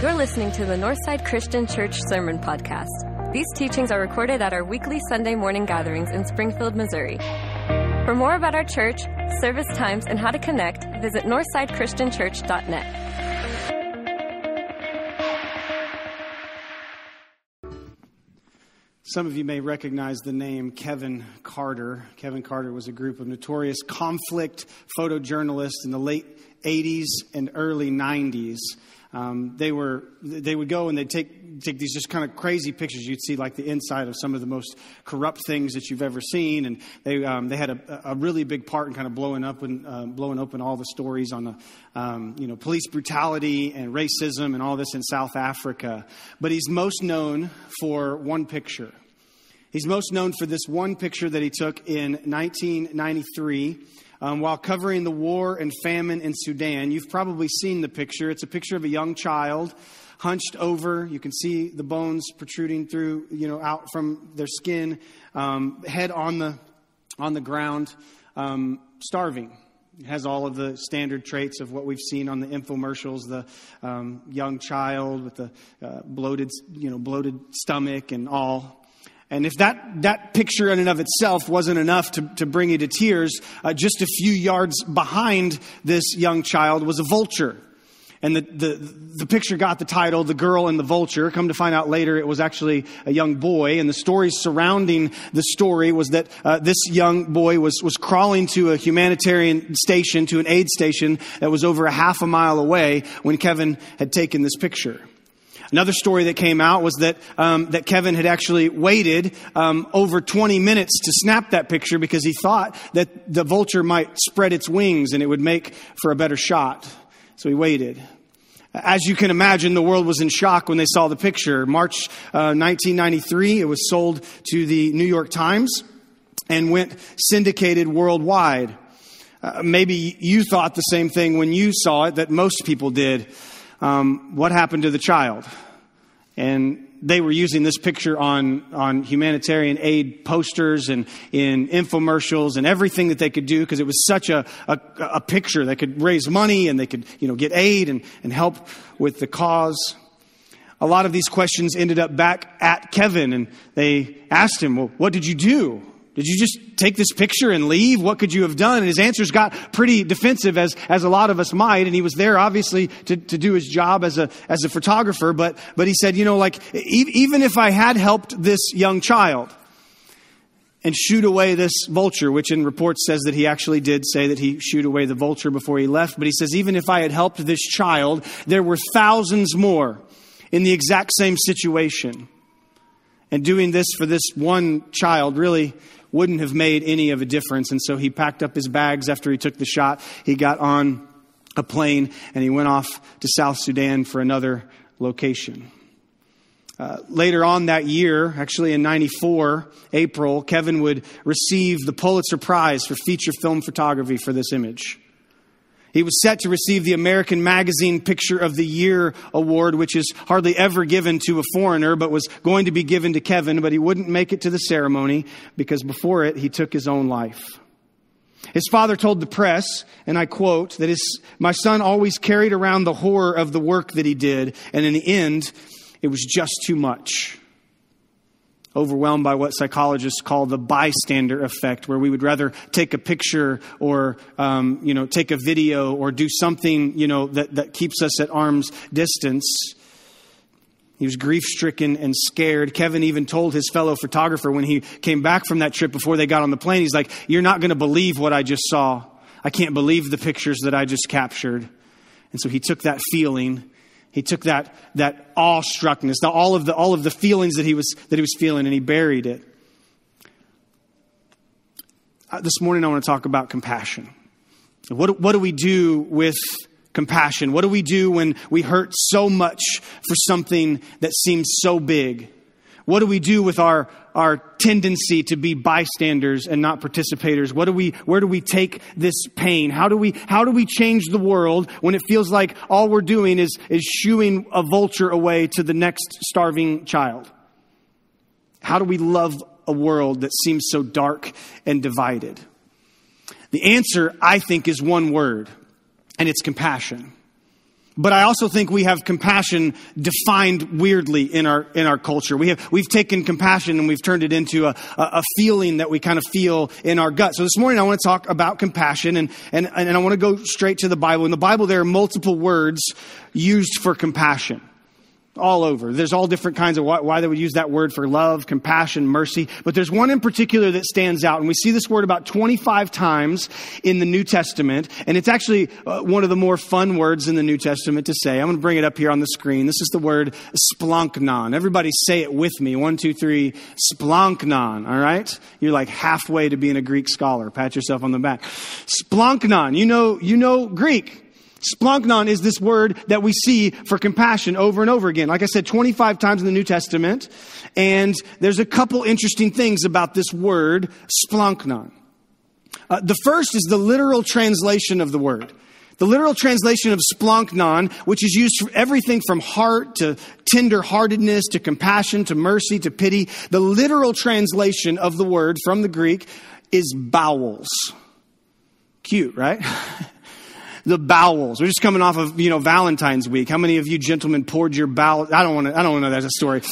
You're listening to the Northside Christian Church Sermon Podcast. These teachings are recorded at our weekly Sunday morning gatherings in Springfield, Missouri. For more about our church, service times, and how to connect, visit northsidechristianchurch.net. Some of you may recognize the name Kevin Carter. Kevin Carter was a group of notorious conflict photojournalists in the late 80s and early 90s. Um, they were they would go and they'd take take these just kind of crazy pictures. You'd see like the inside of some of the most corrupt things that you've ever seen, and they um, they had a, a, really big part in kind of blowing up and uh, blowing open all the stories on the um, you know police brutality and racism and all this in South Africa. But he's most known for one picture. He's most known for this one picture that he took in 1993 um, while covering the war and famine in Sudan. You've probably seen the picture. It's a picture of a young child hunched over. You can see the bones protruding through, you know, out from their skin, um, head on the on the ground, um, starving. It has all of the standard traits of what we've seen on the infomercials: the um, young child with the uh, bloated, you know, bloated stomach and all. And if that, that picture in and of itself wasn't enough to, to bring you to tears, uh, just a few yards behind this young child was a vulture. And the, the, the picture got the title, The Girl and the Vulture. Come to find out later, it was actually a young boy. And the story surrounding the story was that uh, this young boy was, was crawling to a humanitarian station, to an aid station that was over a half a mile away when Kevin had taken this picture. Another story that came out was that um, that Kevin had actually waited um, over 20 minutes to snap that picture because he thought that the vulture might spread its wings and it would make for a better shot. So he waited. As you can imagine, the world was in shock when they saw the picture. March uh, 1993, it was sold to the New York Times and went syndicated worldwide. Uh, maybe you thought the same thing when you saw it that most people did um, what happened to the child? And they were using this picture on, on humanitarian aid posters and in infomercials and everything that they could do because it was such a, a, a, picture. They could raise money and they could you know, get aid and, and help with the cause. A lot of these questions ended up back at Kevin and they asked him, Well, what did you do? Did you just take this picture and leave? What could you have done? And his answers got pretty defensive, as, as a lot of us might. And he was there, obviously, to, to do his job as a, as a photographer. But, but he said, you know, like, even if I had helped this young child and shoot away this vulture, which in reports says that he actually did say that he shoot away the vulture before he left. But he says, even if I had helped this child, there were thousands more in the exact same situation. And doing this for this one child really wouldn't have made any of a difference. And so he packed up his bags after he took the shot. He got on a plane and he went off to South Sudan for another location. Uh, later on that year, actually in 94, April, Kevin would receive the Pulitzer Prize for feature film photography for this image. He was set to receive the American Magazine Picture of the Year award, which is hardly ever given to a foreigner, but was going to be given to Kevin, but he wouldn't make it to the ceremony because before it, he took his own life. His father told the press, and I quote, that his, my son always carried around the horror of the work that he did, and in the end, it was just too much overwhelmed by what psychologists call the bystander effect, where we would rather take a picture or, um, you know, take a video or do something, you know, that, that keeps us at arm's distance. He was grief stricken and scared. Kevin even told his fellow photographer when he came back from that trip before they got on the plane, he's like, You're not going to believe what I just saw. I can't believe the pictures that I just captured. And so he took that feeling he took that, that awestruckness, the, all, of the, all of the feelings that he, was, that he was feeling, and he buried it. Uh, this morning, I want to talk about compassion. What, what do we do with compassion? What do we do when we hurt so much for something that seems so big? What do we do with our, our tendency to be bystanders and not participators? What do we, where do we take this pain? How do we, how do we change the world when it feels like all we're doing is, is shooing a vulture away to the next starving child? How do we love a world that seems so dark and divided? The answer, I think, is one word, and it's compassion. But I also think we have compassion defined weirdly in our in our culture. We have we've taken compassion and we've turned it into a, a, feeling that we kind of feel in our gut. So this morning I want to talk about compassion and, and, and I want to go straight to the Bible. In the Bible there are multiple words used for compassion all over. There's all different kinds of why, why, they would use that word for love, compassion, mercy. But there's one in particular that stands out. And we see this word about 25 times in the New Testament. And it's actually uh, one of the more fun words in the New Testament to say. I'm going to bring it up here on the screen. This is the word splanchnon. Everybody say it with me. One, two, three. Splanchnon. All right? You're like halfway to being a Greek scholar. Pat yourself on the back. Splanchnon. You know, you know Greek. Splanchnon is this word that we see for compassion over and over again. Like I said, 25 times in the New Testament. And there's a couple interesting things about this word, splanchnon. Uh, the first is the literal translation of the word. The literal translation of splanchnon, which is used for everything from heart to tenderheartedness to compassion to mercy to pity. The literal translation of the word from the Greek is bowels. Cute, right? the bowels. We're just coming off of, you know, Valentine's week. How many of you gentlemen poured your bowels? I don't want to, I don't want to know that's a story.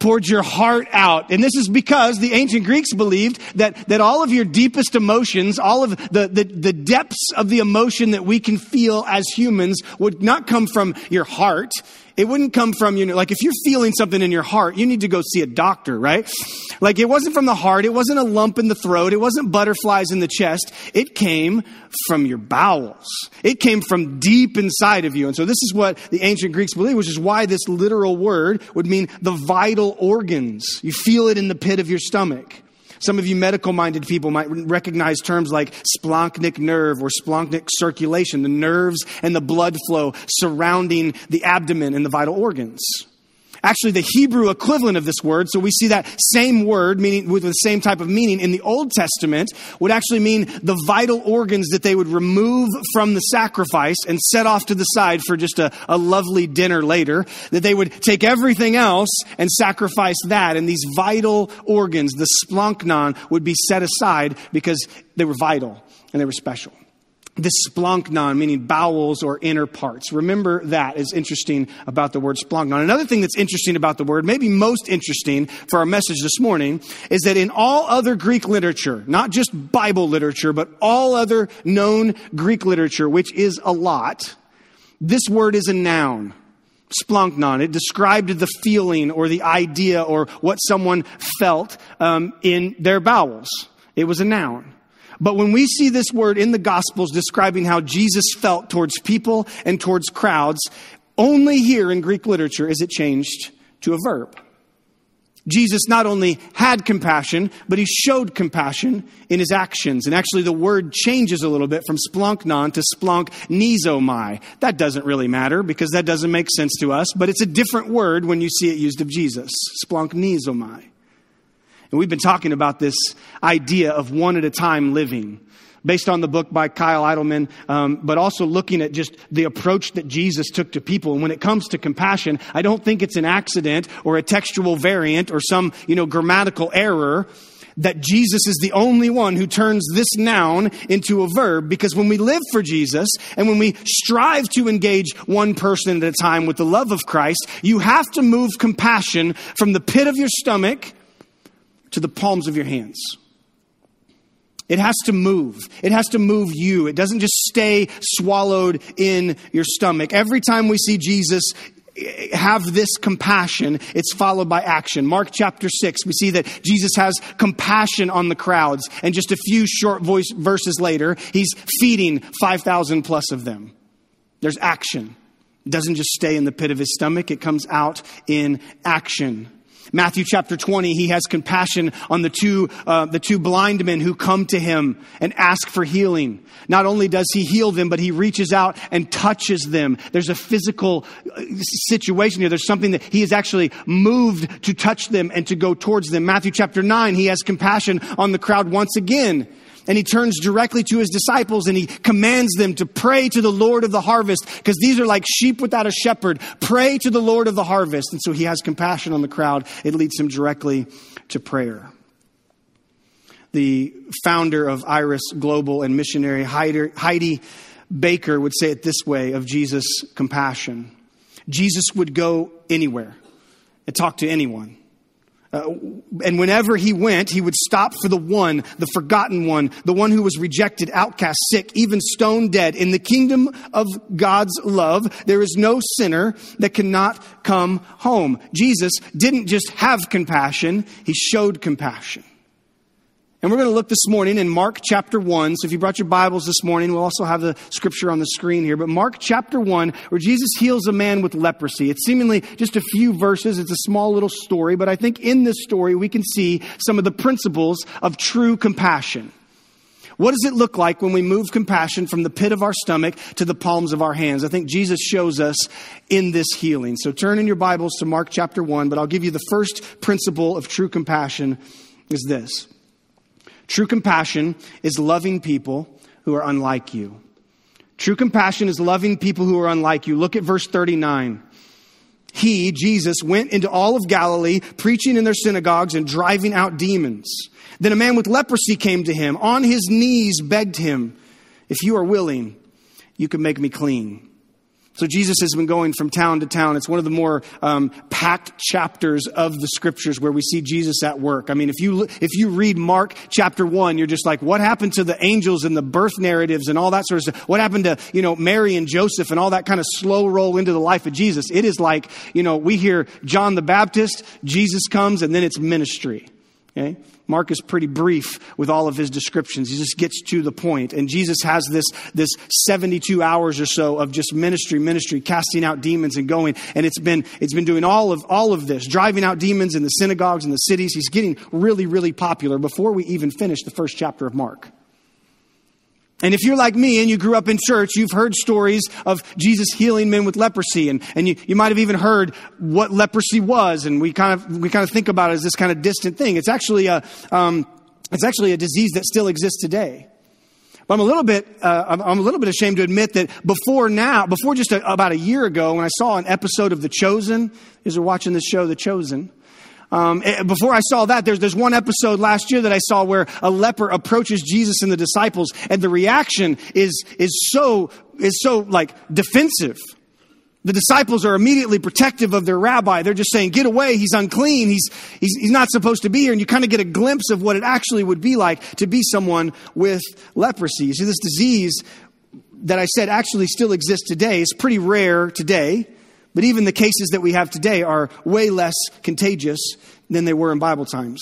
poured your heart out. And this is because the ancient Greeks believed that, that all of your deepest emotions, all of the, the, the depths of the emotion that we can feel as humans would not come from your heart. It wouldn't come from, you know, like if you're feeling something in your heart, you need to go see a doctor, right? Like it wasn't from the heart. It wasn't a lump in the throat. It wasn't butterflies in the chest. It came from your bowels. It came from deep inside of you. And so this is what the ancient Greeks believed, which is why this literal word would mean the vital organs. You feel it in the pit of your stomach. Some of you medical minded people might recognize terms like splanchnic nerve or splanchnic circulation, the nerves and the blood flow surrounding the abdomen and the vital organs. Actually, the Hebrew equivalent of this word, so we see that same word meaning with the same type of meaning in the Old Testament, would actually mean the vital organs that they would remove from the sacrifice and set off to the side for just a, a lovely dinner later. That they would take everything else and sacrifice that, and these vital organs, the splanchnon, would be set aside because they were vital and they were special this splanchnon, meaning bowels or inner parts. Remember that is interesting about the word splanchnon. Another thing that's interesting about the word, maybe most interesting for our message this morning, is that in all other Greek literature, not just Bible literature, but all other known Greek literature, which is a lot, this word is a noun. Splanchnon. It described the feeling or the idea or what someone felt um, in their bowels. It was a noun. But when we see this word in the Gospels describing how Jesus felt towards people and towards crowds, only here in Greek literature is it changed to a verb. Jesus not only had compassion, but he showed compassion in his actions. And actually, the word changes a little bit from splanchnon to splanch That doesn't really matter because that doesn't make sense to us, but it's a different word when you see it used of Jesus. Splanch and we've been talking about this idea of one at a time living based on the book by Kyle Idleman, um, but also looking at just the approach that Jesus took to people. And when it comes to compassion, I don't think it's an accident or a textual variant or some, you know, grammatical error that Jesus is the only one who turns this noun into a verb because when we live for Jesus and when we strive to engage one person at a time with the love of Christ, you have to move compassion from the pit of your stomach to the palms of your hands. It has to move. It has to move you. It doesn't just stay swallowed in your stomach. Every time we see Jesus eh, have this compassion, it's followed by action. Mark chapter 6, we see that Jesus has compassion on the crowds, and just a few short voice verses later, he's feeding 5,000 plus of them. There's action. It doesn't just stay in the pit of his stomach, it comes out in action. Matthew chapter 20, he has compassion on the two, uh, the two blind men who come to him and ask for healing. Not only does he heal them, but he reaches out and touches them. There's a physical uh, situation here. There's something that he is actually moved to touch them and to go towards them. Matthew chapter 9, he has compassion on the crowd once again and he turns directly to his disciples and he commands them to pray to the Lord of the harvest because these are like sheep without a shepherd. Pray to the Lord of the harvest. And so he has compassion on the crowd. It leads him directly to prayer. The founder of Iris Global and missionary Heidi Baker would say it this way of Jesus' compassion Jesus would go anywhere and talk to anyone. Uh, and whenever he went, he would stop for the one, the forgotten one, the one who was rejected, outcast, sick, even stone dead. In the kingdom of God's love, there is no sinner that cannot come home. Jesus didn't just have compassion, he showed compassion. And we're going to look this morning in Mark chapter 1. So if you brought your Bibles this morning, we'll also have the scripture on the screen here. But Mark chapter 1, where Jesus heals a man with leprosy. It's seemingly just a few verses. It's a small little story. But I think in this story, we can see some of the principles of true compassion. What does it look like when we move compassion from the pit of our stomach to the palms of our hands? I think Jesus shows us in this healing. So turn in your Bibles to Mark chapter 1, but I'll give you the first principle of true compassion is this. True compassion is loving people who are unlike you. True compassion is loving people who are unlike you. Look at verse 39. He, Jesus, went into all of Galilee, preaching in their synagogues and driving out demons. Then a man with leprosy came to him, on his knees begged him, If you are willing, you can make me clean. So Jesus has been going from town to town. It's one of the more um, packed chapters of the scriptures where we see Jesus at work. I mean, if you if you read Mark chapter one, you're just like, what happened to the angels and the birth narratives and all that sort of stuff? What happened to you know Mary and Joseph and all that kind of slow roll into the life of Jesus? It is like you know we hear John the Baptist, Jesus comes, and then it's ministry. Okay? Mark is pretty brief with all of his descriptions. He just gets to the point. And Jesus has this, this 72 hours or so of just ministry, ministry, casting out demons and going. And it's been, it's been doing all of, all of this, driving out demons in the synagogues and the cities. He's getting really, really popular before we even finish the first chapter of Mark. And if you're like me and you grew up in church, you've heard stories of Jesus healing men with leprosy. And, and you, you might have even heard what leprosy was. And we kind of, we kind of think about it as this kind of distant thing. It's actually a, um, it's actually a disease that still exists today. But I'm a little bit, uh, I'm a little bit ashamed to admit that before now, before just a, about a year ago, when I saw an episode of The Chosen, as we're watching this show, The Chosen, um, eh, before I saw that, there's, there's one episode last year that I saw where a leper approaches Jesus and the disciples, and the reaction is, is so, is so like defensive. The disciples are immediately protective of their rabbi. They're just saying, get away, he's unclean, he's, he's, he's not supposed to be here. And you kind of get a glimpse of what it actually would be like to be someone with leprosy. You see, this disease that I said actually still exists today is pretty rare today. But even the cases that we have today are way less contagious than they were in Bible times.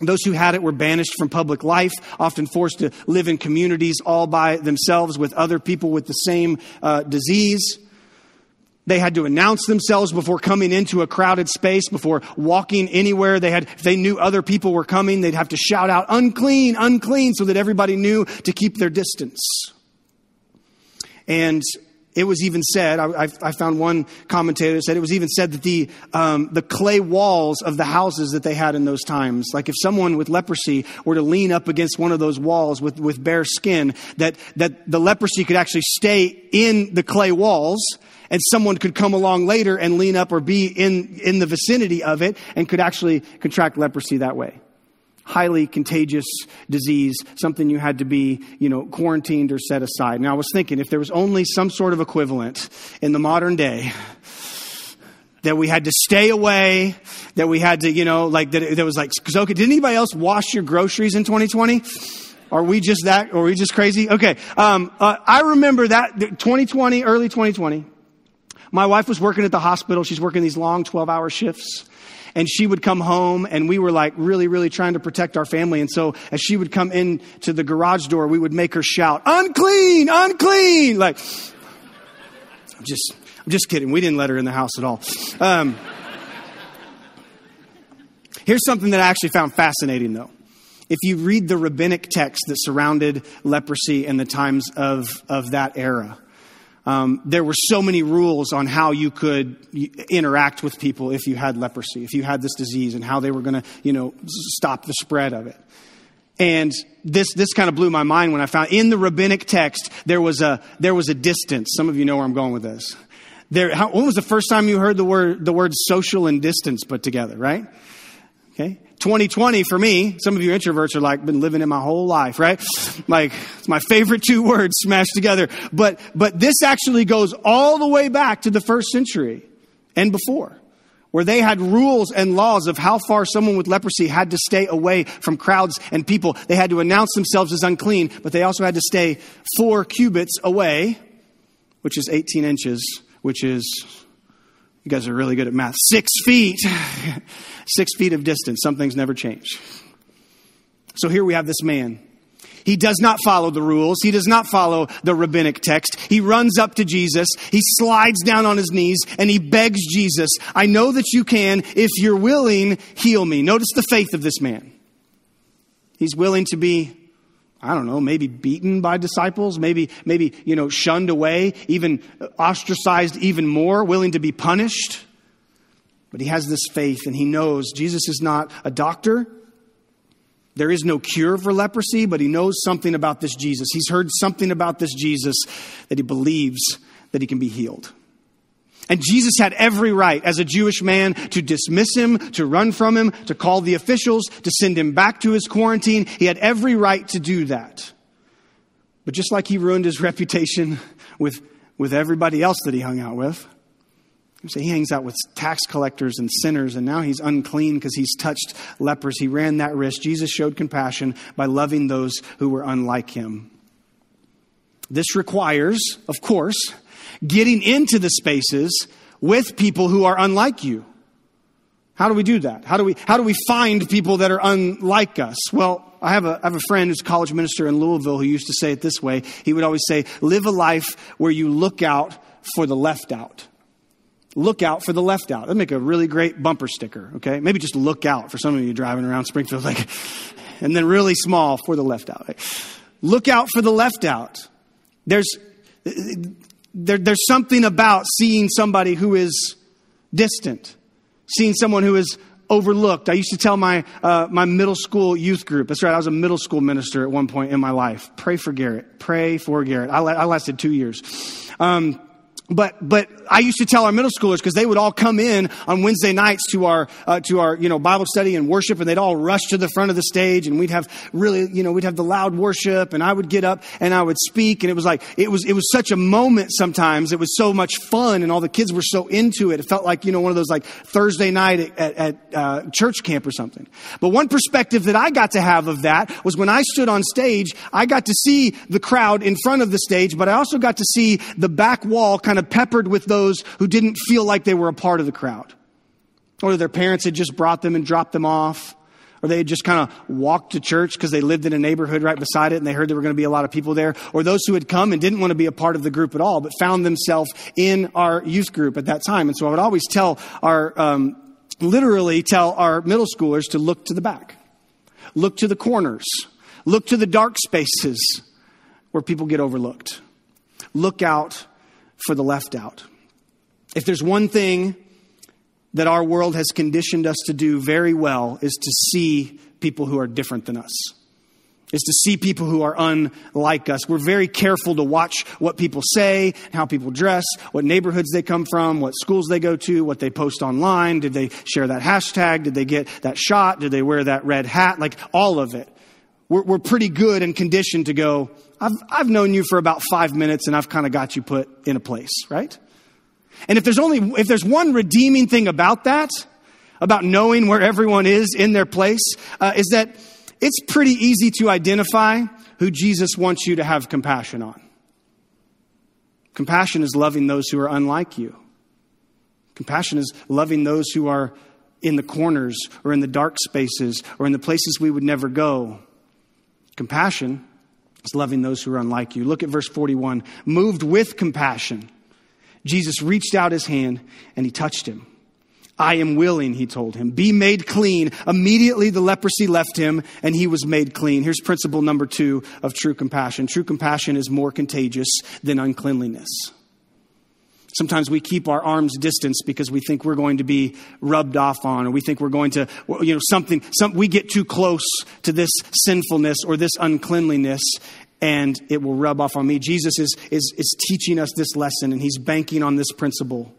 Those who had it were banished from public life, often forced to live in communities all by themselves with other people with the same uh, disease. They had to announce themselves before coming into a crowded space, before walking anywhere. They had, if they knew other people were coming, they'd have to shout out, unclean, unclean, so that everybody knew to keep their distance. And it was even said, I, I, found one commentator said it was even said that the, um, the clay walls of the houses that they had in those times, like if someone with leprosy were to lean up against one of those walls with, with bare skin, that, that the leprosy could actually stay in the clay walls and someone could come along later and lean up or be in, in the vicinity of it and could actually contract leprosy that way highly contagious disease, something you had to be, you know, quarantined or set aside. Now, I was thinking if there was only some sort of equivalent in the modern day, that we had to stay away, that we had to, you know, like that there was like, okay, did anybody else wash your groceries in 2020? Are we just that, are we just crazy? Okay. Um, uh, I remember that 2020, early 2020. My wife was working at the hospital. She's working these long 12 hour shifts and she would come home and we were like really, really trying to protect our family. And so as she would come in to the garage door, we would make her shout, unclean, unclean. Like, I'm just, I'm just kidding. We didn't let her in the house at all. Um, here's something that I actually found fascinating though. If you read the rabbinic text that surrounded leprosy in the times of, of that era, um, there were so many rules on how you could interact with people if you had leprosy, if you had this disease, and how they were going to, you know, stop the spread of it. And this, this kind of blew my mind when I found in the rabbinic text there was a there was a distance. Some of you know where I'm going with this. There, how, when was the first time you heard the word the word social and distance put together? Right? Okay? 2020 for me, some of you introverts are like, been living it my whole life, right? Like, it's my favorite two words smashed together. But, but this actually goes all the way back to the first century and before, where they had rules and laws of how far someone with leprosy had to stay away from crowds and people. They had to announce themselves as unclean, but they also had to stay four cubits away, which is 18 inches, which is you guys are really good at math. Six feet. Six feet of distance. Some things never change. So here we have this man. He does not follow the rules. He does not follow the rabbinic text. He runs up to Jesus. He slides down on his knees and he begs Jesus, I know that you can. If you're willing, heal me. Notice the faith of this man. He's willing to be I don't know, maybe beaten by disciples, maybe, maybe, you know, shunned away, even ostracized even more, willing to be punished. But he has this faith and he knows Jesus is not a doctor. There is no cure for leprosy, but he knows something about this Jesus. He's heard something about this Jesus that he believes that he can be healed. And Jesus had every right as a Jewish man to dismiss him, to run from him, to call the officials, to send him back to his quarantine. He had every right to do that. But just like he ruined his reputation with, with everybody else that he hung out with, so he hangs out with tax collectors and sinners, and now he's unclean because he's touched lepers. He ran that risk. Jesus showed compassion by loving those who were unlike him. This requires, of course, getting into the spaces with people who are unlike you. How do we do that? How do we, how do we find people that are unlike us? Well, I have, a, I have a friend who's a college minister in Louisville who used to say it this way. He would always say, live a life where you look out for the left out. Look out for the left out. That'd make a really great bumper sticker, okay? Maybe just look out for some of you driving around Springfield, like, and then really small for the left out. Look out for the left out. There's, there, there's something about seeing somebody who is distant, seeing someone who is overlooked. I used to tell my, uh, my middle school youth group, that's right, I was a middle school minister at one point in my life. Pray for Garrett. Pray for Garrett. I, I lasted two years. Um, but but I used to tell our middle schoolers because they would all come in on Wednesday nights to our uh, to our you know Bible study and worship, and they'd all rush to the front of the stage, and we'd have really you know we'd have the loud worship, and I would get up and I would speak, and it was like it was it was such a moment. Sometimes it was so much fun, and all the kids were so into it. It felt like you know one of those like Thursday night at, at, at uh, church camp or something. But one perspective that I got to have of that was when I stood on stage, I got to see the crowd in front of the stage, but I also got to see the back wall kind of peppered with those who didn't feel like they were a part of the crowd. Or their parents had just brought them and dropped them off. Or they had just kind of walked to church because they lived in a neighborhood right beside it and they heard there were going to be a lot of people there. Or those who had come and didn't want to be a part of the group at all, but found themselves in our youth group at that time. And so I would always tell our, um, literally tell our middle schoolers to look to the back, look to the corners, look to the dark spaces where people get overlooked. Look out for the left out. If there's one thing that our world has conditioned us to do very well is to see people who are different than us. Is to see people who are unlike us. We're very careful to watch what people say, how people dress, what neighborhoods they come from, what schools they go to, what they post online. Did they share that hashtag? Did they get that shot? Did they wear that red hat? Like all of it. We're, we're pretty good and conditioned to go, I've, I've known you for about five minutes and I've kind of got you put in a place, right? And if there's only, if there's one redeeming thing about that, about knowing where everyone is in their place, uh, is that it's pretty easy to identify who Jesus wants you to have compassion on. Compassion is loving those who are unlike you. Compassion is loving those who are in the corners or in the dark spaces or in the places we would never go. Compassion is loving those who are unlike you. Look at verse 41. Moved with compassion, Jesus reached out his hand and he touched him. I am willing, he told him. Be made clean. Immediately the leprosy left him and he was made clean. Here's principle number two of true compassion. True compassion is more contagious than uncleanliness. Sometimes we keep our arms distance because we think we're going to be rubbed off on, or we think we're going to, you know, something, some, we get too close to this sinfulness or this uncleanliness, and it will rub off on me. Jesus is, is, is teaching us this lesson, and he's banking on this principle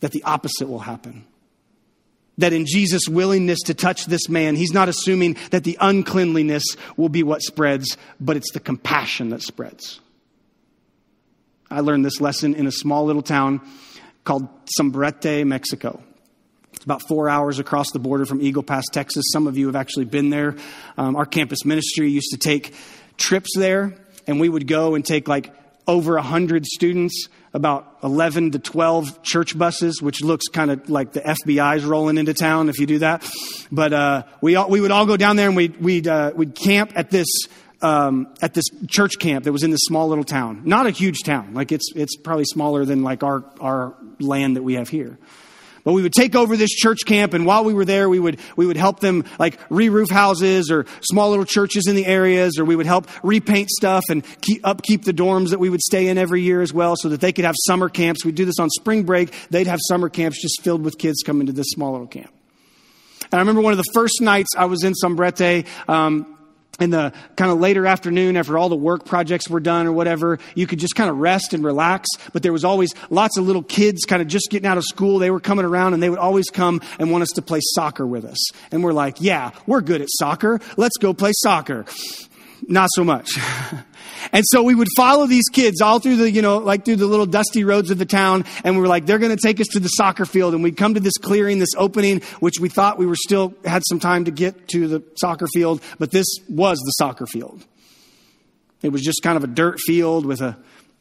that the opposite will happen. that in Jesus' willingness to touch this man, he's not assuming that the uncleanliness will be what spreads, but it's the compassion that spreads. I learned this lesson in a small little town called Sombrete, Mexico. It's about four hours across the border from Eagle Pass, Texas. Some of you have actually been there. Um, our campus ministry used to take trips there, and we would go and take like over 100 students, about 11 to 12 church buses, which looks kind of like the FBI's rolling into town if you do that. But uh, we, all, we would all go down there and we'd, we'd, uh, we'd camp at this, um, at this church camp that was in this small little town. Not a huge town. Like it's, it's probably smaller than like our, our land that we have here. But we would take over this church camp, and while we were there, we would, we would help them like re-roof houses or small little churches in the areas, or we would help repaint stuff and keep, upkeep the dorms that we would stay in every year as well so that they could have summer camps. We'd do this on spring break. They'd have summer camps just filled with kids coming to this small little camp. And I remember one of the first nights I was in Sombrete, um, in the kind of later afternoon after all the work projects were done or whatever, you could just kind of rest and relax. But there was always lots of little kids kind of just getting out of school. They were coming around and they would always come and want us to play soccer with us. And we're like, yeah, we're good at soccer. Let's go play soccer. Not so much. And so we would follow these kids all through the, you know, like through the little dusty roads of the town. And we were like, they're going to take us to the soccer field. And we'd come to this clearing, this opening, which we thought we were still had some time to get to the soccer field. But this was the soccer field. It was just kind of a dirt field with a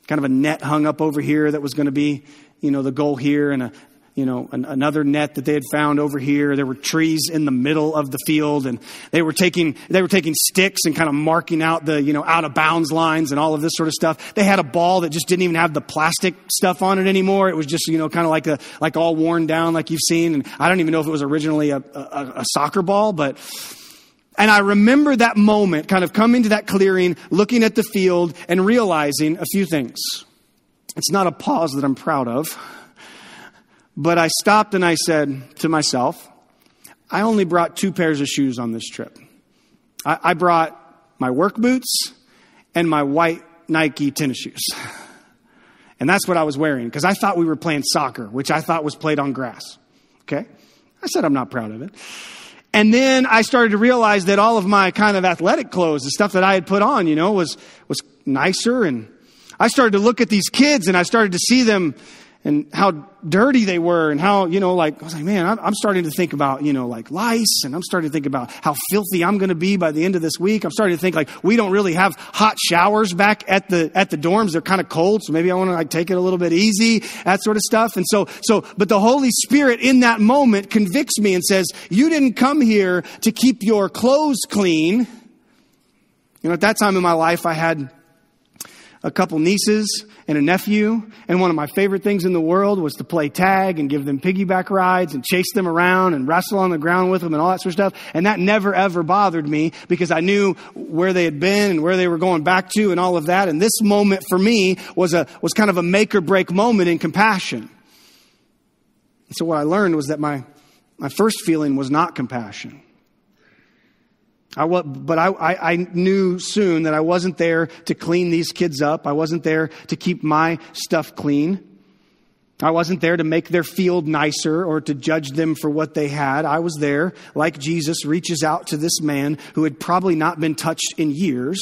kind of a net hung up over here that was going to be, you know, the goal here and a, you know, an, another net that they had found over here. There were trees in the middle of the field, and they were taking they were taking sticks and kind of marking out the you know out of bounds lines and all of this sort of stuff. They had a ball that just didn't even have the plastic stuff on it anymore. It was just you know kind of like a like all worn down like you've seen. And I don't even know if it was originally a, a, a soccer ball, but. And I remember that moment, kind of coming to that clearing, looking at the field, and realizing a few things. It's not a pause that I'm proud of. But I stopped and I said to myself, I only brought two pairs of shoes on this trip. I, I brought my work boots and my white Nike tennis shoes. And that's what I was wearing because I thought we were playing soccer, which I thought was played on grass. Okay? I said I'm not proud of it. And then I started to realize that all of my kind of athletic clothes, the stuff that I had put on, you know, was, was nicer. And I started to look at these kids and I started to see them and how dirty they were and how, you know, like, I was like, man, I'm, starting to think about, you know, like lice and I'm starting to think about how filthy I'm going to be by the end of this week. I'm starting to think like we don't really have hot showers back at the, at the dorms. They're kind of cold. So maybe I want to like take it a little bit easy, that sort of stuff. And so, so, but the Holy Spirit in that moment convicts me and says, you didn't come here to keep your clothes clean. You know, at that time in my life, I had a couple nieces and a nephew. And one of my favorite things in the world was to play tag and give them piggyback rides and chase them around and wrestle on the ground with them and all that sort of stuff. And that never ever bothered me because I knew where they had been and where they were going back to and all of that. And this moment for me was a, was kind of a make or break moment in compassion. And so what I learned was that my, my first feeling was not compassion. I, but I, I, I, knew soon that I wasn't there to clean these kids up. I wasn't there to keep my stuff clean. I wasn't there to make their field nicer or to judge them for what they had. I was there, like Jesus reaches out to this man who had probably not been touched in years.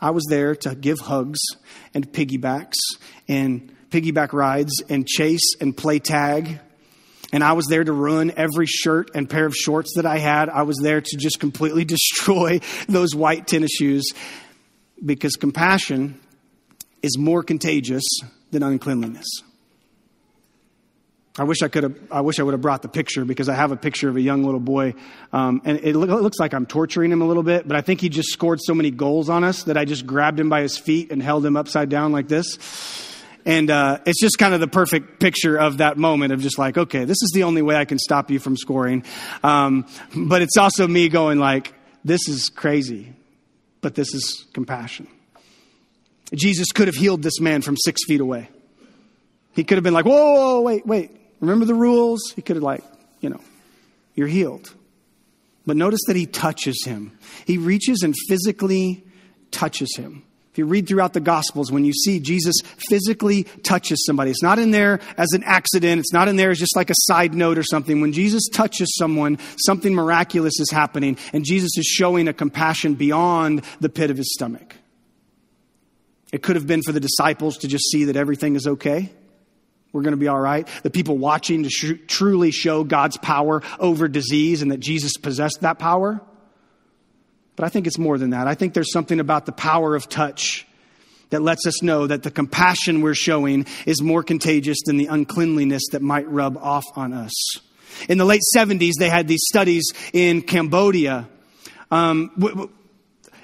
I was there to give hugs and piggybacks and piggyback rides and chase and play tag and I was there to ruin every shirt and pair of shorts that I had. I was there to just completely destroy those white tennis shoes because compassion is more contagious than uncleanliness. I wish I could have. I wish I would have brought the picture because I have a picture of a young little boy, um, and it, it, looks like I'm torturing him a little bit. But I think he just scored so many goals on us that I just grabbed him by his feet and held him upside down like this. And uh, it's just kind of the perfect picture of that moment of just like, okay, this is the only way I can stop you from scoring. Um, but it's also me going like, this is crazy, but this is compassion. Jesus could have healed this man from six feet away. He could have been like, whoa, whoa, wait, wait. Remember the rules? He could have like, you know, you're healed. But notice that he touches him. He reaches and physically touches him. If you read throughout the Gospels, when you see Jesus physically touches somebody, it's not in there as an accident, it's not in there as just like a side note or something. When Jesus touches someone, something miraculous is happening, and Jesus is showing a compassion beyond the pit of his stomach. It could have been for the disciples to just see that everything is okay. We're going to be all right. The people watching to sh- truly show God's power over disease and that Jesus possessed that power. But I think it's more than that. I think there's something about the power of touch that lets us know that the compassion we're showing is more contagious than the uncleanliness that might rub off on us. In the late 70s, they had these studies in Cambodia. Um,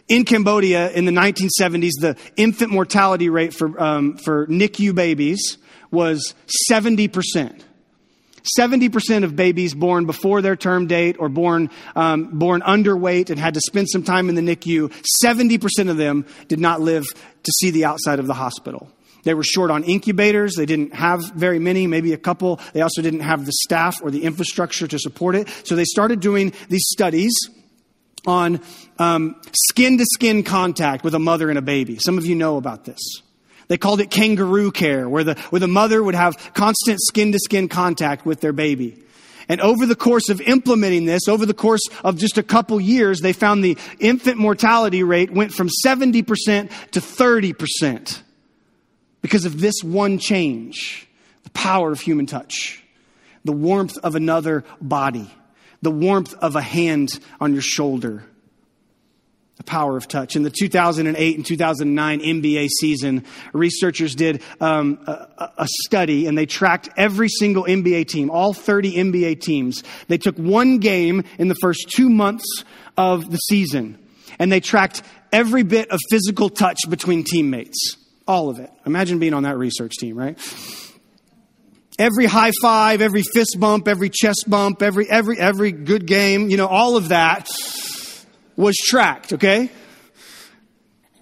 in Cambodia in the 1970s, the infant mortality rate for, um, for NICU babies was 70 percent. 70% of babies born before their term date or born, um, born underweight and had to spend some time in the NICU, 70% of them did not live to see the outside of the hospital. They were short on incubators. They didn't have very many, maybe a couple. They also didn't have the staff or the infrastructure to support it. So they started doing these studies on skin to skin contact with a mother and a baby. Some of you know about this. They called it kangaroo care, where the, where the mother would have constant skin to skin contact with their baby. And over the course of implementing this, over the course of just a couple years, they found the infant mortality rate went from 70% to 30% because of this one change the power of human touch, the warmth of another body, the warmth of a hand on your shoulder the power of touch. In the 2008 and 2009 NBA season, researchers did um, a, a, study and they tracked every single NBA team, all 30 NBA teams. They took one game in the first two months of the season and they tracked every bit of physical touch between teammates. All of it. Imagine being on that research team, right? Every high five, every fist bump, every chest bump, every, every, every good game, you know, all of that was tracked, okay?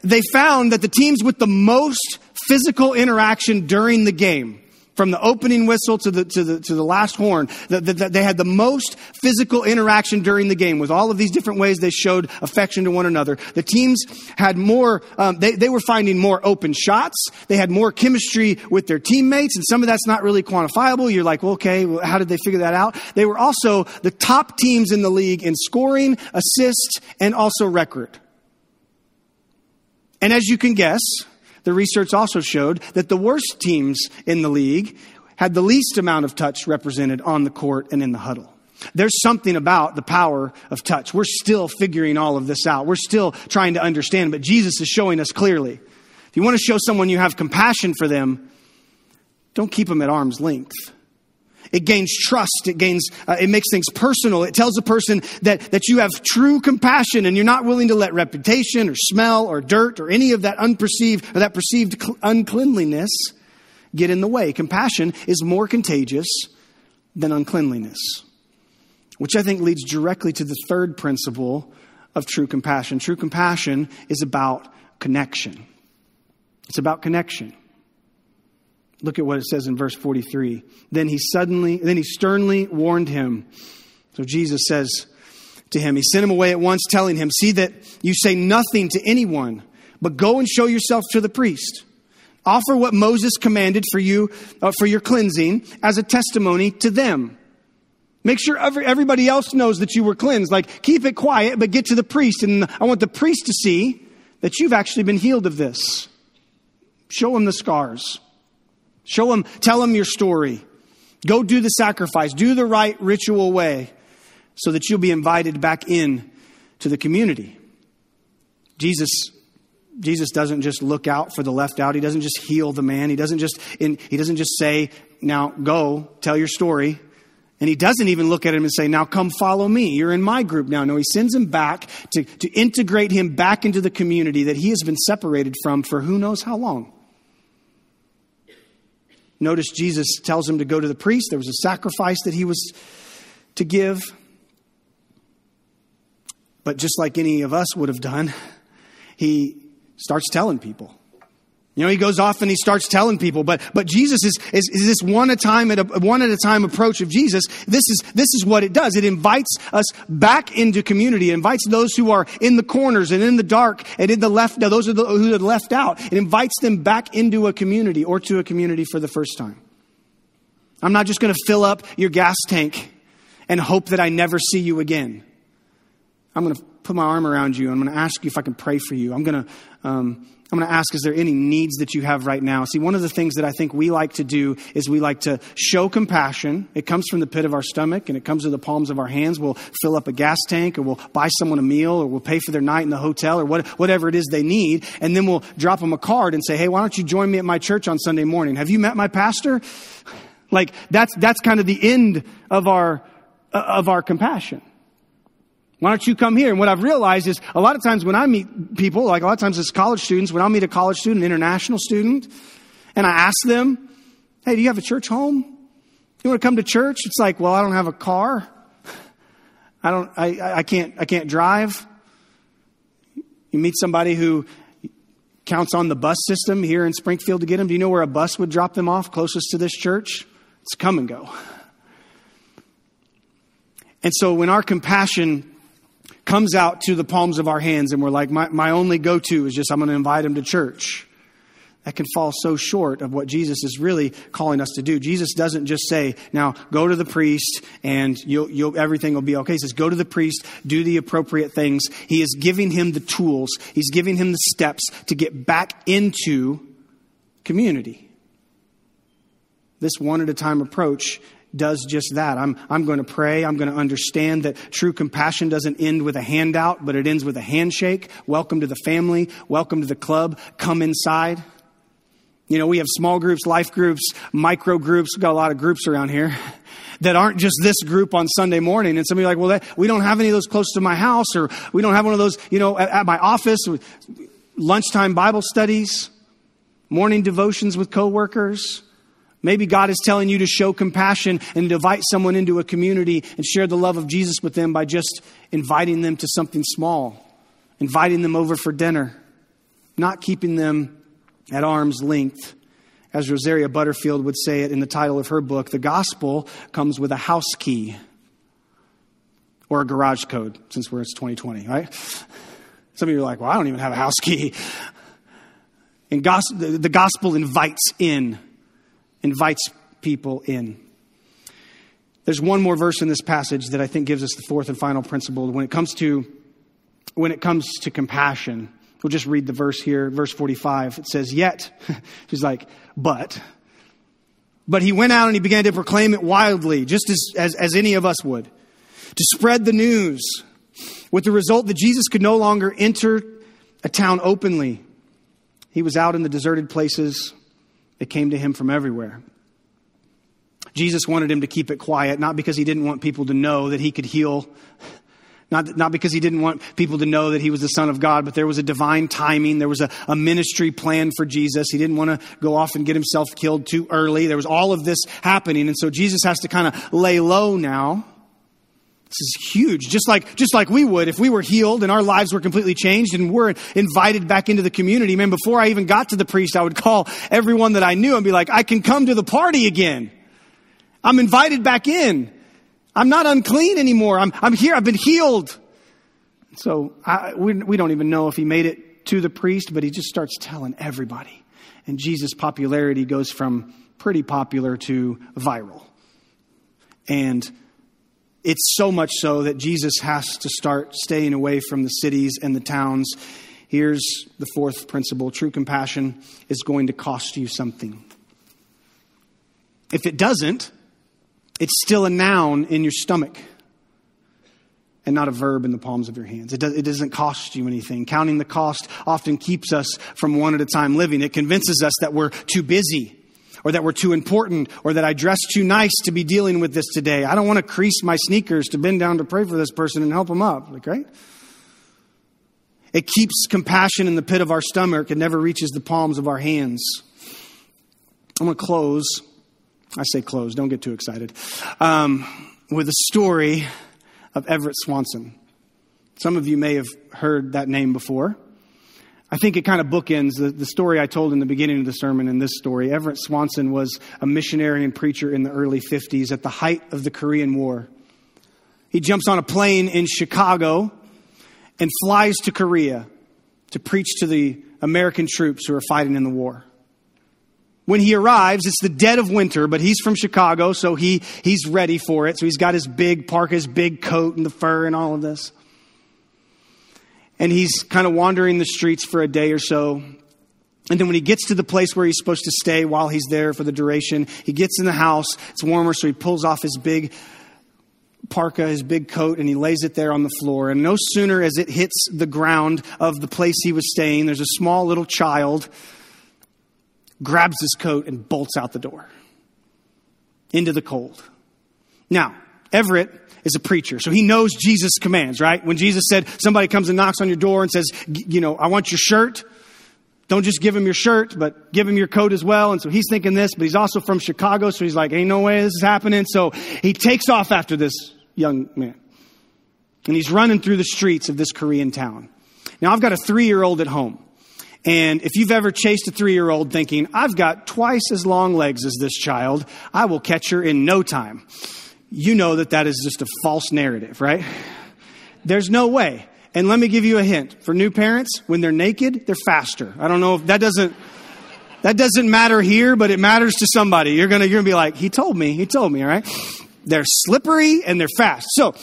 They found that the teams with the most physical interaction during the game, from the opening whistle to the, to the, to the last horn, that, that, they had the most physical interaction during the game with all of these different ways they showed affection to one another. The teams had more, um, they, they were finding more open shots. They had more chemistry with their teammates, and some of that's not really quantifiable. You're like, well, okay, well, how did they figure that out? They were also the top teams in the league in scoring, assists, and also record. And as you can guess, the research also showed that the worst teams in the league had the least amount of touch represented on the court and in the huddle. There's something about the power of touch. We're still figuring all of this out. We're still trying to understand, but Jesus is showing us clearly. If you want to show someone you have compassion for them, don't keep them at arm's length. It gains trust. It gains, uh, it makes things personal. It tells a person that, that you have true compassion and you're not willing to let reputation or smell or dirt or any of that unperceived or that perceived uncleanliness get in the way. Compassion is more contagious than uncleanliness, which I think leads directly to the third principle of true compassion. True compassion is about connection. It's about connection. Look at what it says in verse 43. Then he suddenly, then he sternly warned him. So Jesus says to him, he sent him away at once, telling him, See that you say nothing to anyone, but go and show yourself to the priest. Offer what Moses commanded for you, uh, for your cleansing, as a testimony to them. Make sure every, everybody else knows that you were cleansed. Like, keep it quiet, but get to the priest. And I want the priest to see that you've actually been healed of this. Show him the scars. Show them, tell them your story. Go do the sacrifice. Do the right ritual way so that you'll be invited back in to the community. Jesus Jesus doesn't just look out for the left out. He doesn't just heal the man. He doesn't just in, he doesn't just say, "Now go, tell your story." And he doesn't even look at him and say, Now come follow me. You're in my group now. No, he sends him back to, to integrate him back into the community that he has been separated from for who knows how long. Notice Jesus tells him to go to the priest. There was a sacrifice that he was to give. But just like any of us would have done, he starts telling people. You know, he goes off and he starts telling people, but, but Jesus is, is, is this one at a time at a, one at a time approach of Jesus. This is, this is what it does. It invites us back into community. It invites those who are in the corners and in the dark and in the left, those are the, who are left out. It invites them back into a community or to a community for the first time. I'm not just going to fill up your gas tank and hope that I never see you again. I'm going to put my arm around you. I'm going to ask you if I can pray for you. I'm going to, um, I'm going to ask, is there any needs that you have right now? See, one of the things that I think we like to do is we like to show compassion. It comes from the pit of our stomach and it comes to the palms of our hands. We'll fill up a gas tank or we'll buy someone a meal or we'll pay for their night in the hotel or what, whatever it is they need. And then we'll drop them a card and say, hey, why don't you join me at my church on Sunday morning? Have you met my pastor? Like, that's, that's kind of the end of our, of our compassion. Why don't you come here? And what I've realized is a lot of times when I meet people, like a lot of times as college students, when I'll meet a college student, international student, and I ask them, hey, do you have a church home? You want to come to church? It's like, well, I don't have a car. I don't, I, I can't, I can't drive. You meet somebody who counts on the bus system here in Springfield to get them. Do you know where a bus would drop them off closest to this church? It's come and go. And so when our compassion comes out to the palms of our hands and we're like, my, my only go to is just, I'm going to invite him to church. That can fall so short of what Jesus is really calling us to do. Jesus doesn't just say, now go to the priest and you'll, you'll, everything will be okay. He says, go to the priest, do the appropriate things. He is giving him the tools, he's giving him the steps to get back into community. This one at a time approach does just that. I'm, I'm going to pray. I'm going to understand that true compassion doesn't end with a handout, but it ends with a handshake. Welcome to the family. Welcome to the club. Come inside. You know, we have small groups, life groups, micro groups. We've got a lot of groups around here that aren't just this group on Sunday morning. And somebody like, well, that, we don't have any of those close to my house, or we don't have one of those, you know, at, at my office. Lunchtime Bible studies, morning devotions with coworkers. Maybe God is telling you to show compassion and invite someone into a community and share the love of Jesus with them by just inviting them to something small, inviting them over for dinner, not keeping them at arm's length. As Rosaria Butterfield would say it in the title of her book, the gospel comes with a house key or a garage code, since we're it's 2020, right? Some of you are like, well, I don't even have a house key. And the gospel invites in invites people in. There's one more verse in this passage that I think gives us the fourth and final principle when it comes to when it comes to compassion. We'll just read the verse here, verse 45. It says, Yet, she's like, but. But he went out and he began to proclaim it wildly, just as, as, as any of us would, to spread the news, with the result that Jesus could no longer enter a town openly. He was out in the deserted places, it came to him from everywhere. Jesus wanted him to keep it quiet, not because he didn't want people to know that he could heal, not, not because he didn't want people to know that he was the Son of God, but there was a divine timing. There was a, a ministry plan for Jesus. He didn't want to go off and get himself killed too early. There was all of this happening. And so Jesus has to kind of lay low now this is huge. Just like, just like we would if we were healed and our lives were completely changed and we're invited back into the community. Man, before I even got to the priest, I would call everyone that I knew and be like, I can come to the party again. I'm invited back in. I'm not unclean anymore. I'm, I'm here. I've been healed. So I, we, we don't even know if he made it to the priest, but he just starts telling everybody. And Jesus' popularity goes from pretty popular to viral. And it's so much so that Jesus has to start staying away from the cities and the towns. Here's the fourth principle true compassion is going to cost you something. If it doesn't, it's still a noun in your stomach and not a verb in the palms of your hands. It, does, doesn't cost you anything. Counting the cost often keeps us from one at a time living. It convinces us that we're too busy or that we're too important or that I dress too nice to be dealing with this today. I don't want to crease my sneakers to bend down to pray for this person and help them up. Like, right? It keeps compassion in the pit of our stomach. It never reaches the palms of our hands. I'm going to close. I say close, don't get too excited. Um, with a story of Everett Swanson. Some of you may have heard that name before. I think it kind of bookends the, the story I told in the beginning of the sermon and this story. Everett Swanson was a missionary and preacher in the early 50s at the height of the Korean War. He jumps on a plane in Chicago and flies to Korea to preach to the American troops who are fighting in the war. When he arrives, it's the dead of winter, but he's from Chicago, so he, he's ready for it. So he's got his big parka, his big coat, and the fur, and all of this. And he's kind of wandering the streets for a day or so. And then when he gets to the place where he's supposed to stay while he's there for the duration, he gets in the house. It's warmer, so he pulls off his big parka, his big coat, and he lays it there on the floor. And no sooner as it hits the ground of the place he was staying, there's a small little child grabs his coat and bolts out the door into the cold. Now, Everett is a preacher, so he knows Jesus' commands, right? When Jesus said, somebody comes and knocks on your door and says, you know, I want your shirt. Don't just give him your shirt, but give him your coat as well. And so he's thinking this, but he's also from Chicago, so he's like, ain't no way this is happening. So he takes off after this young man. And he's running through the streets of this Korean town. Now, I've got a three year old at home. And if you've ever chased a three year old thinking, I've got twice as long legs as this child, I will catch her in no time, you know that that is just a false narrative, right? There's no way. And let me give you a hint. For new parents, when they're naked, they're faster. I don't know if that doesn't that doesn't matter here, but it matters to somebody. You're gonna you're gonna be like, he told me, he told me, all right? They're slippery and they're fast. So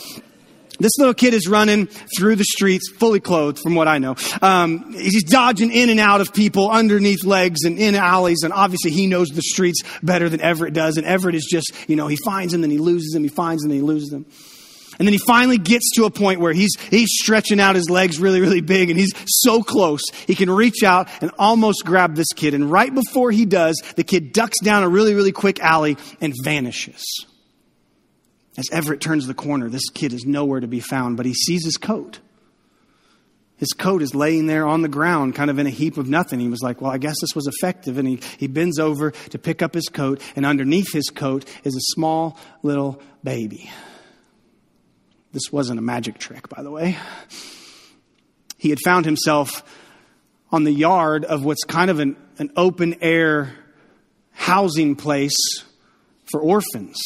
this little kid is running through the streets, fully clothed, from what I know. Um, he's dodging in and out of people underneath legs and in alleys, and obviously he knows the streets better than Everett does. And Everett is just, you know, he finds him, then he loses him, he finds him, then he loses him. And then he finally gets to a point where he's, he's stretching out his legs really, really big, and he's so close. He can reach out and almost grab this kid. And right before he does, the kid ducks down a really, really quick alley and vanishes. As Everett turns the corner, this kid is nowhere to be found, but he sees his coat. His coat is laying there on the ground, kind of in a heap of nothing. He was like, Well, I guess this was effective. And he, he bends over to pick up his coat, and underneath his coat is a small little baby. This wasn't a magic trick, by the way. He had found himself on the yard of what's kind of an, an open air housing place for orphans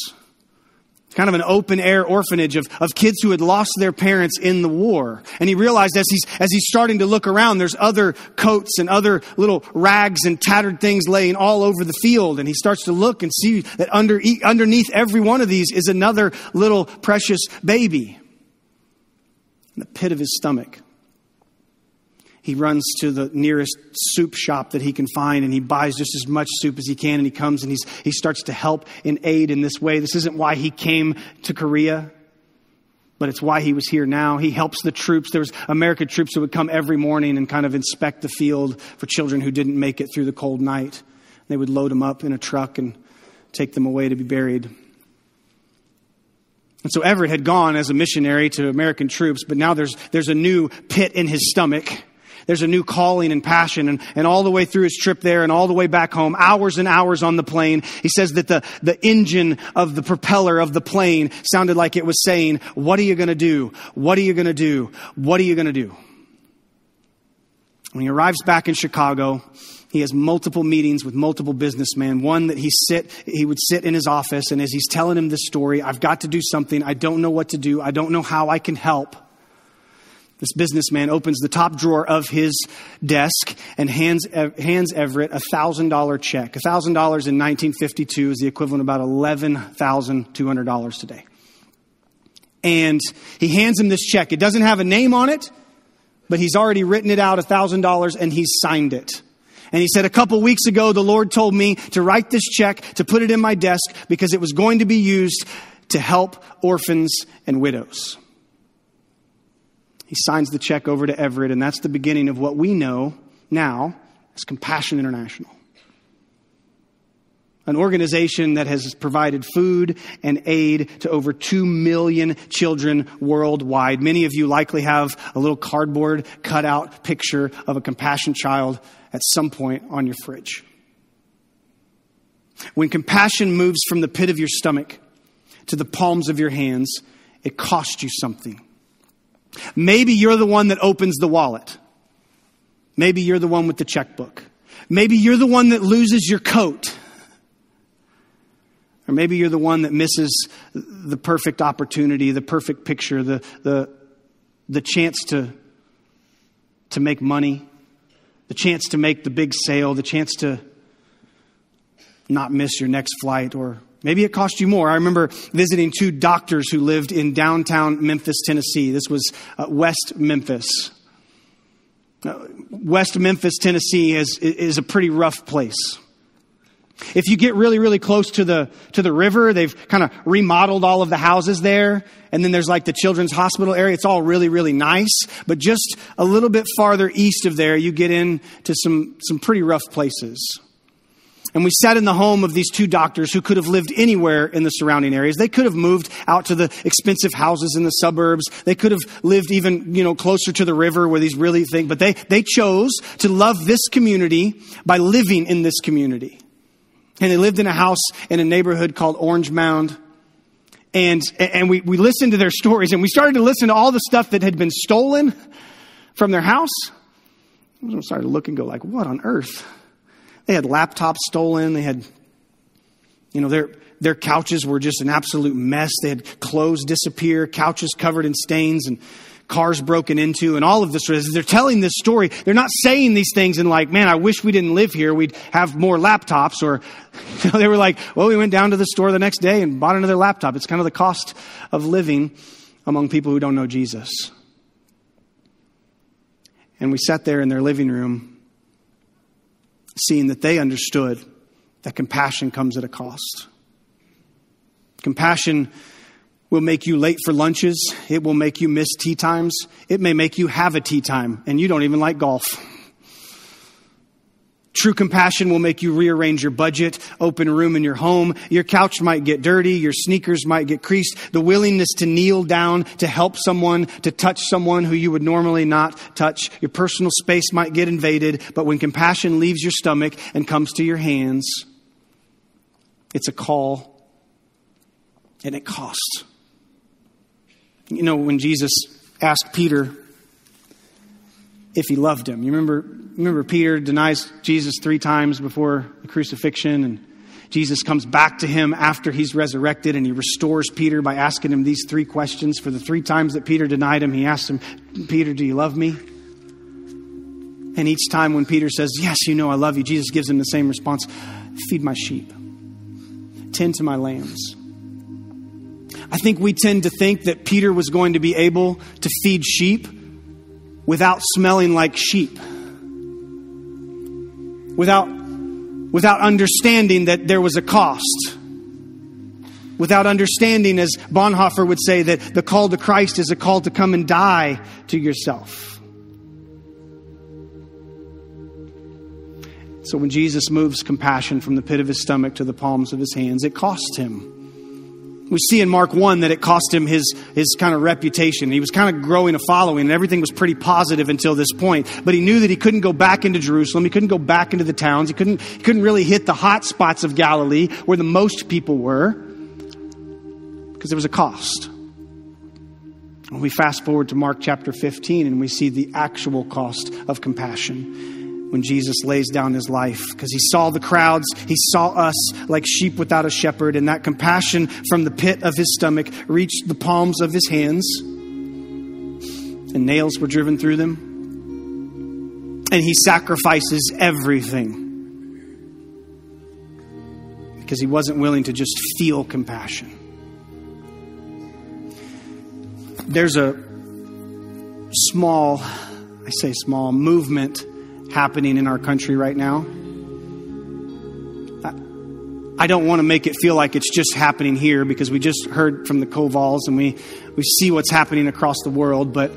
kind of an open air orphanage of, of kids who had lost their parents in the war. And he realized as he's, as he's starting to look around, there's other coats and other little rags and tattered things laying all over the field. And he starts to look and see that under, underneath every one of these is another little precious baby in the pit of his stomach. He runs to the nearest soup shop that he can find and he buys just as much soup as he can and he comes and he's, he starts to help and aid in this way. This isn't why he came to Korea, but it's why he was here now. He helps the troops. There was American troops who would come every morning and kind of inspect the field for children who didn't make it through the cold night. They would load them up in a truck and take them away to be buried. And so Everett had gone as a missionary to American troops, but now there's, there's a new pit in his stomach there's a new calling and passion. And, and all the way through his trip there and all the way back home, hours and hours on the plane, he says that the, the engine of the propeller of the plane sounded like it was saying, What are you going to do? What are you going to do? What are you going to do? When he arrives back in Chicago, he has multiple meetings with multiple businessmen. One that he sit, he would sit in his office, and as he's telling him this story, I've got to do something. I don't know what to do. I don't know how I can help. This businessman opens the top drawer of his desk and hands, hands Everett a $1,000 check. $1,000 in 1952 is the equivalent of about $11,200 today. And he hands him this check. It doesn't have a name on it, but he's already written it out $1,000 and he's signed it. And he said, a couple weeks ago, the Lord told me to write this check, to put it in my desk, because it was going to be used to help orphans and widows. He signs the check over to Everett, and that's the beginning of what we know now as Compassion International. An organization that has provided food and aid to over 2 million children worldwide. Many of you likely have a little cardboard cutout picture of a compassion child at some point on your fridge. When compassion moves from the pit of your stomach to the palms of your hands, it costs you something. Maybe you're the one that opens the wallet. Maybe you're the one with the checkbook. Maybe you're the one that loses your coat. Or maybe you're the one that misses the perfect opportunity, the perfect picture, the, the, the chance to, to make money, the chance to make the big sale, the chance to not miss your next flight, or maybe it cost you more. I remember visiting two doctors who lived in downtown Memphis, Tennessee. This was uh, West Memphis. Uh, West Memphis, Tennessee is, is a pretty rough place. If you get really, really close to the, to the river, they've kind of remodeled all of the houses there. And then there's like the children's hospital area. It's all really, really nice. But just a little bit farther east of there, you get into some, some pretty rough places. And we sat in the home of these two doctors who could have lived anywhere in the surrounding areas. They could have moved out to the expensive houses in the suburbs. They could have lived even, you know, closer to the river where these really things, but they, they chose to love this community by living in this community. And they lived in a house in a neighborhood called Orange Mound. And, and we, we listened to their stories and we started to listen to all the stuff that had been stolen from their house. I started to look and go like, what on earth? They had laptops stolen. They had, you know, their, their couches were just an absolute mess. They had clothes disappear, couches covered in stains and cars broken into and all of this. They're telling this story. They're not saying these things and like, man, I wish we didn't live here. We'd have more laptops or you know, they were like, well, we went down to the store the next day and bought another laptop. It's kind of the cost of living among people who don't know Jesus. And we sat there in their living room seeing that they understood that compassion comes at a cost. Compassion will make you late for lunches. It will make you miss tea times. It may make you have a tea time and you don't even like golf. True compassion will make you rearrange your budget, open a room in your home. Your couch might get dirty. Your sneakers might get creased. The willingness to kneel down, to help someone, to touch someone who you would normally not touch. Your personal space might get invaded. But when compassion leaves your stomach and comes to your hands, it's a call and it costs. You know, when Jesus asked Peter if he loved him, you remember, remember Peter denies Jesus three times before the crucifixion, and Jesus comes back to him after he's resurrected and he restores Peter by asking him these three questions. For the three times that Peter denied him, he asked him, Peter, do you love me? And each time when Peter says, Yes, you know I love you, Jesus gives him the same response Feed my sheep, tend to my lambs. I think we tend to think that Peter was going to be able to feed sheep without smelling like sheep, without, without understanding that there was a cost, without understanding, as Bonhoeffer would say, that the call to Christ is a call to come and die to yourself. So when Jesus moves compassion from the pit of his stomach to the palms of his hands, it costs him. We see in Mark 1 that it cost him his, his kind of reputation. He was kind of growing a following, and everything was pretty positive until this point. But he knew that he couldn't go back into Jerusalem. He couldn't go back into the towns. He couldn't, he couldn't really hit the hot spots of Galilee where the most people were because there was a cost. When we fast forward to Mark chapter 15 and we see the actual cost of compassion when Jesus lays down his life because he saw the crowds, he saw us like sheep without a shepherd, and that compassion from the pit of his stomach reached the palms of his hands, and nails were driven through them. And he sacrifices everything because he wasn't willing to just feel compassion. There's a small, I say small, movement happening in our country right now. I don't want to make it feel like it's just happening here because we just heard from the Covals and we, we see what's happening across the world. But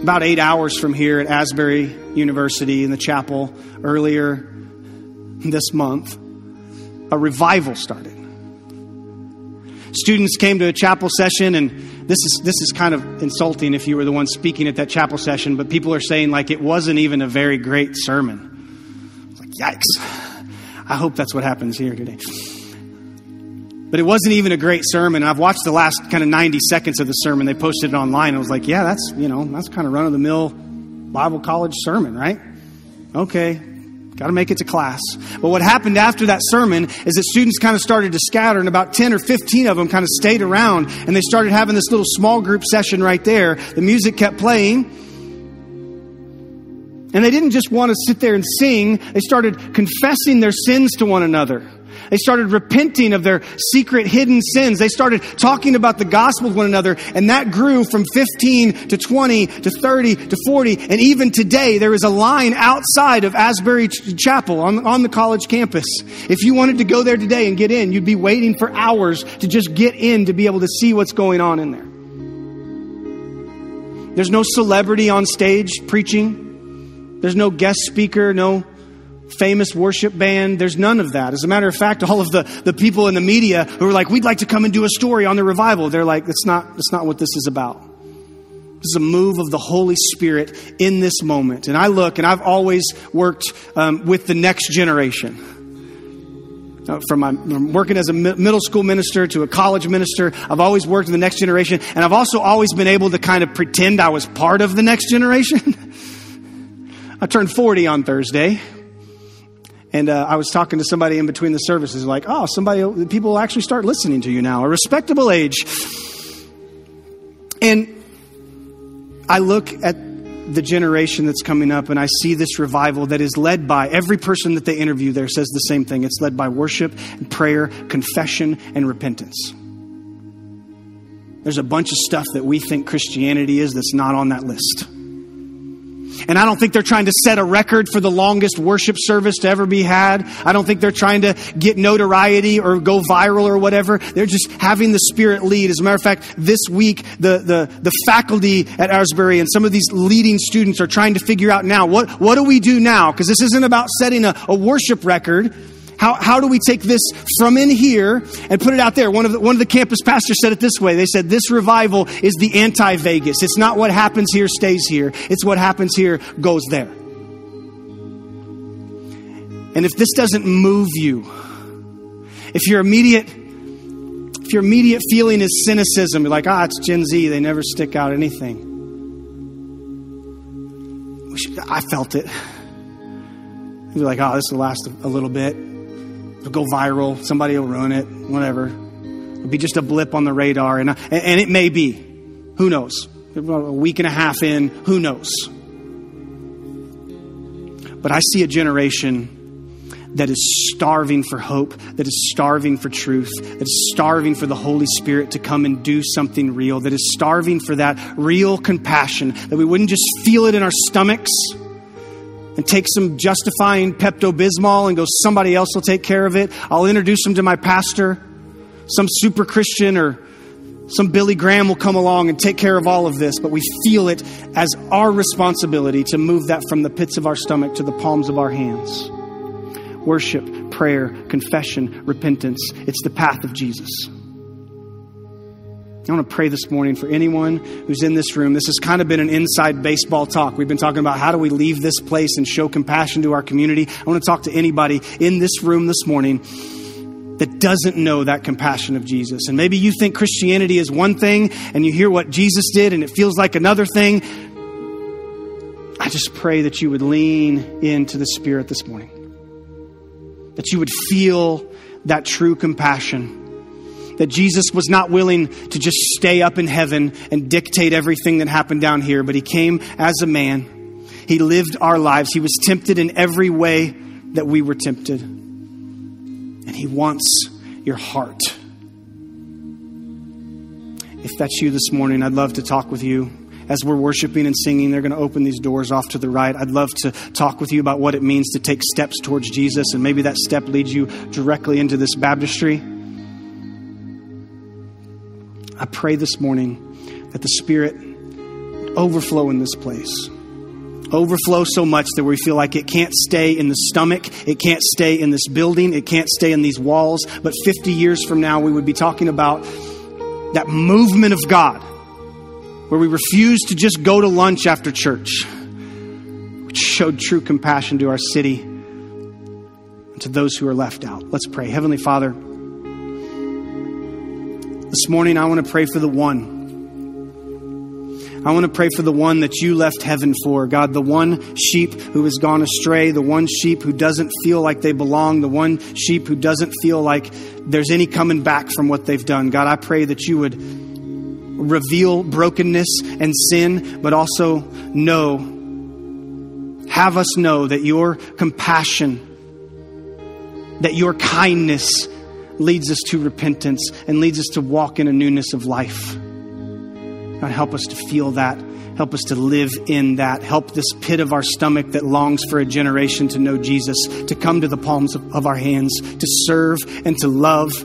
about eight hours from here at Asbury University in the chapel earlier this month, a revival started. Students came to a chapel session and this is this is kind of insulting if you were the one speaking at that chapel session, but people are saying like it wasn't even a very great sermon. Like yikes. I hope that's what happens here today. But it wasn't even a great sermon. I've watched the last kind of 90 seconds of the sermon. They posted it online. I was like, yeah, that's, you know, that's kind of run of the mill Bible college sermon, right? Okay, got to make it to class. But what happened after that sermon is that students kind of started to scatter, and about 10 or 15 of them kind of stayed around, and they started having this little small group session right there. The music kept playing. And they didn't just want to sit there and sing, they started confessing their sins to one another. They started repenting of their secret hidden sins. They started talking about the gospel with one another, and that grew from 15 to 20 to 30 to 40. And even today, there is a line outside of Asbury Chapel on, on the college campus. If you wanted to go there today and get in, you'd be waiting for hours to just get in to be able to see what's going on in there. There's no celebrity on stage preaching. There's no guest speaker, no famous worship band. There's none of that. As a matter of fact, all of the, the people in the media who are like, we'd like to come and do a story on the revival, they're like, that's not, that's not what this is about. This is a move of the Holy Spirit in this moment. And I look, and I've always worked um, with the next generation. Uh, from my from working as a middle school minister to a college minister, I've always worked with the next generation, and I've also always been able to kind of pretend I was part of the next generation. I turned 40 on Thursday. And uh, I was talking to somebody in between the services, like, oh, somebody, people will actually start listening to you now, a respectable age. And I look at the generation that's coming up and I see this revival that is led by every person that they interview there says the same thing. It's led by worship and prayer, confession, and repentance. There's a bunch of stuff that we think Christianity is that's not on that list. And I don't think they're trying to set a record for the longest worship service to ever be had. I don't think they're trying to get notoriety or go viral or whatever. They're just having the Spirit lead. As a matter of fact, this week, the, the, the faculty at Asbury and some of these leading students are trying to figure out now what, what do we do now? Because this isn't about setting a, a worship record. How, how do we take this from in here and put it out there? One of, the, one of the campus pastors said it this way. They said, This revival is the anti Vegas. It's not what happens here stays here, it's what happens here goes there. And if this doesn't move you, if your immediate if your immediate feeling is cynicism, you're like, ah, it's Gen Z, they never stick out anything. I felt it. You're like, oh, this will last a little bit. It'll go viral. Somebody will ruin it. Whatever. It'll be just a blip on the radar. And, and it may be. Who knows? A week and a half in, who knows? But I see a generation that is starving for hope, that is starving for truth, that is starving for the Holy Spirit to come and do something real, that is starving for that real compassion, that we wouldn't just feel it in our stomachs and take some justifying Pepto Bismol and go, somebody else will take care of it. I'll introduce them to my pastor. Some super Christian or some Billy Graham will come along and take care of all of this, but we feel it as our responsibility to move that from the pits of our stomach to the palms of our hands. Worship, prayer, confession, repentance. It's the path of Jesus. I want to pray this morning for anyone who's in this room. This has kind of been an inside baseball talk. We've been talking about how do we leave this place and show compassion to our community. I want to talk to anybody in this room this morning that doesn't know that compassion of Jesus. And maybe you think Christianity is one thing and you hear what Jesus did and it feels like another thing. I just pray that you would lean into the Spirit this morning, that you would feel that true compassion that Jesus was not willing to just stay up in heaven and dictate everything that happened down here, but he came as a man. He lived our lives. He was tempted in every way that we were tempted. And he wants your heart. If that's you this morning, I'd love to talk with you as we're worshiping and singing, they're going to open these doors off to the right. I'd love to talk with you about what it means to take steps towards Jesus, and maybe that step leads you directly into this baptistry. I pray this morning that the Spirit overflow in this place. Overflow so much that we feel like it can't stay in the stomach, it can't stay in this building, it can't stay in these walls. But 50 years from now, we would be talking about that movement of God where we refused to just go to lunch after church, which showed true compassion to our city and to those who are left out. Let's pray. Heavenly Father, this morning, I want to pray for the one. I want to pray for the one that you left heaven for, God, the one sheep who has gone astray, the one sheep who doesn't feel like they belong, the one sheep who doesn't feel like there's any coming back from what they've done. God, I pray that you would reveal brokenness and sin, but also know, have us know that your compassion, that your kindness leads us to repentance and leads us to walk in a newness of life. God, help us to feel that. Help us to live in that. Help this pit of our stomach that longs for a generation to know Jesus to come to the palms of, of our hands, to serve and to love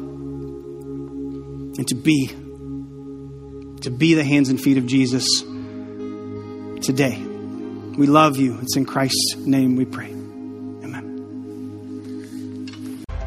and to be. To be the hands and feet of Jesus today. We love you. It's in Christ's name we pray.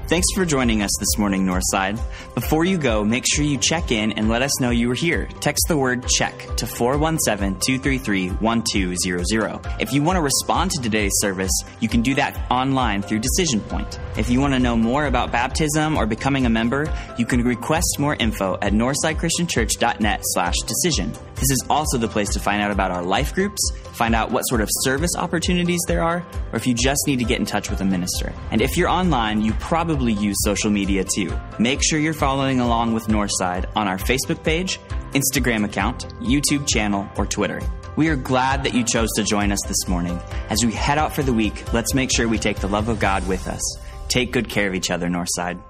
Thanks for joining us this morning, Northside. Before you go, make sure you check in and let us know you were here. Text the word check to 417 233 1200. If you want to respond to today's service, you can do that online through Decision Point. If you want to know more about baptism or becoming a member, you can request more info at northsidechristianchurch.net slash decision. This is also the place to find out about our life groups, find out what sort of service opportunities there are, or if you just need to get in touch with a minister. And if you're online, you probably use social media too. Make sure you're following along with Northside on our Facebook page, Instagram account, YouTube channel, or Twitter. We are glad that you chose to join us this morning. As we head out for the week, let's make sure we take the love of God with us. Take good care of each other, Northside.